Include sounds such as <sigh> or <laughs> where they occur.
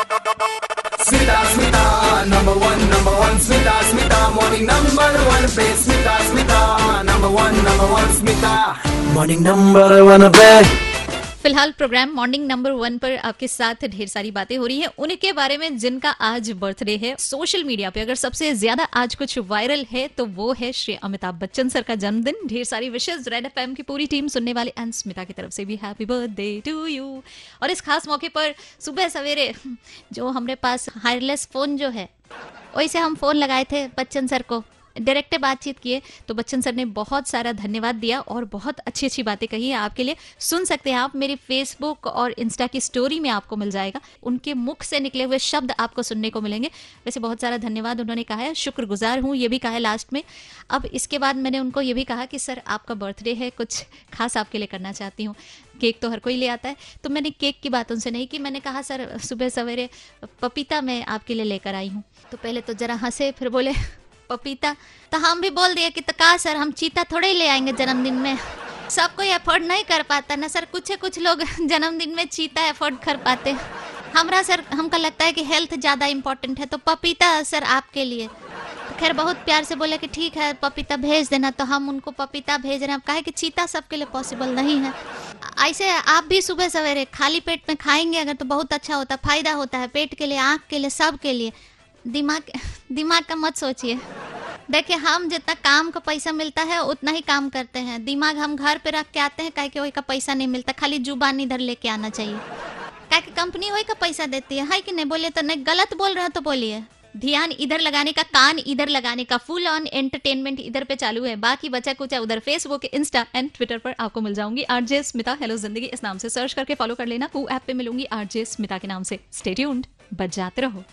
Smita, Smita, number one, number one, Smita, Smita, morning number one, play Smita, Smita, number one, number one, Smita, morning number one, play. फ़िलहाल programme morning number one पर आपके साथ ढेर सारी बातें हो रही हैं। उनके बारे में जिनका आज बर्थडे है, सोशल मीडिया पे अगर सबसे ज़्यादा आज कुछ वायरल है तो वो है श्री अमिताभ बच्चन सर का जन्मदिन। ढेर सारी विशेष रेड एफएम की पूरी टीम सुनने वाले एंड स्मिता की तरफ़ से भी हैप्पी बर्थडे टू यू और इस खास मौके पर सुबह सवेरे जो हमारे पास वायरलेस फ़ोन जो है, वैसे हम फ़ोन लगाए थे बच्चन सर को। डायरेक्ट बातचीत किए तो बच्चन सर ने बहुत सारा धन्यवाद दिया और बहुत अच्छी अच्छी बातें कही आपके लिए। सुन सकते हैं आप, मेरे फेसबुक और इंस्टा की स्टोरी में आपको मिल जाएगा। उनके मुख से निकले हुए शब्द आपको सुनने को मिलेंगे। वैसे बहुत सारा धन्यवाद उन्होंने कहा है, शुक्रगुजार हूँ, ये भी कहा है लास्ट में। अब इसके बाद मैंने उनको ये भी कहा कि, सर, आपका बर्थडे है, कुछ खास आपके लिए करना चाहती हूँ। केक तो हर कोई ले आता है। तो मैंने केक की बात उनसे नहीं की, मैंने कहा, सर, सुबह सवेरे पपीता मैं आपके लिए लेकर आई हूँ। तो पहले तो जरा हंसे, फिर बोले पपीता। तो हम भी बोल दिए कि तो कहा सर, हम चीता थोड़े ही ले आएँगे जन्मदिन में। सब कोई अफोर्ड नहीं कर पाता, ना सर कुछ कुछ लोग <laughs> जन्मदिन में चीता अफोर्ड कर पाते। हमरा सर, हमको लगता है कि हेल्थ ज़्यादा इम्पोर्टेंट है तो पपीता सर आपके लिए। तो खैर, बहुत प्यार से बोले कि ठीक है, पपीता भेज देना तो हम उनको पपीता भेज रहे हैं। अब कहे कि चीता सबके लिए पॉसिबल नहीं है। ऐसे आप भी सुबह सवेरे खाली पेट में खाएँगे अगर तो बहुत अच्छा होता, फ़ायदा होता है, पेट के लिए, आँख के लिए, सब के लिए। दिमाग <laughs> दिमाग का मत सोचिए। देखिए, हम जितना काम का पैसा मिलता है, उतना ही काम करते हैं। दिमाग हम घर पे रख के आते हैं, कहे कि वही का पैसा नहीं मिलता, खाली ज़ुबान इधर लेके आना चाहिए। कहे कि कंपनी वही का पैसा देती है है कि नहीं बोलिए तो नहीं, गलत बोल रहा तो बोलिए। ध्यान इधर लगाने का, कान इधर लगाने का फुल ऑन एंटरटेनमेंट इधर पे चालू है। बाकी बचा कुछ उधर फेसबुक इंस्टा एंड ट्विटर पर आपको मिल जाऊँगी। आरजे स्मिता हेलो ज़िंदगी इस नाम से सर्च करके फॉलो कर लेना। ऐप पे मिलूँगी आरजे स्मिता के नाम से। स्टे ट्यून्ड बजाते रहो।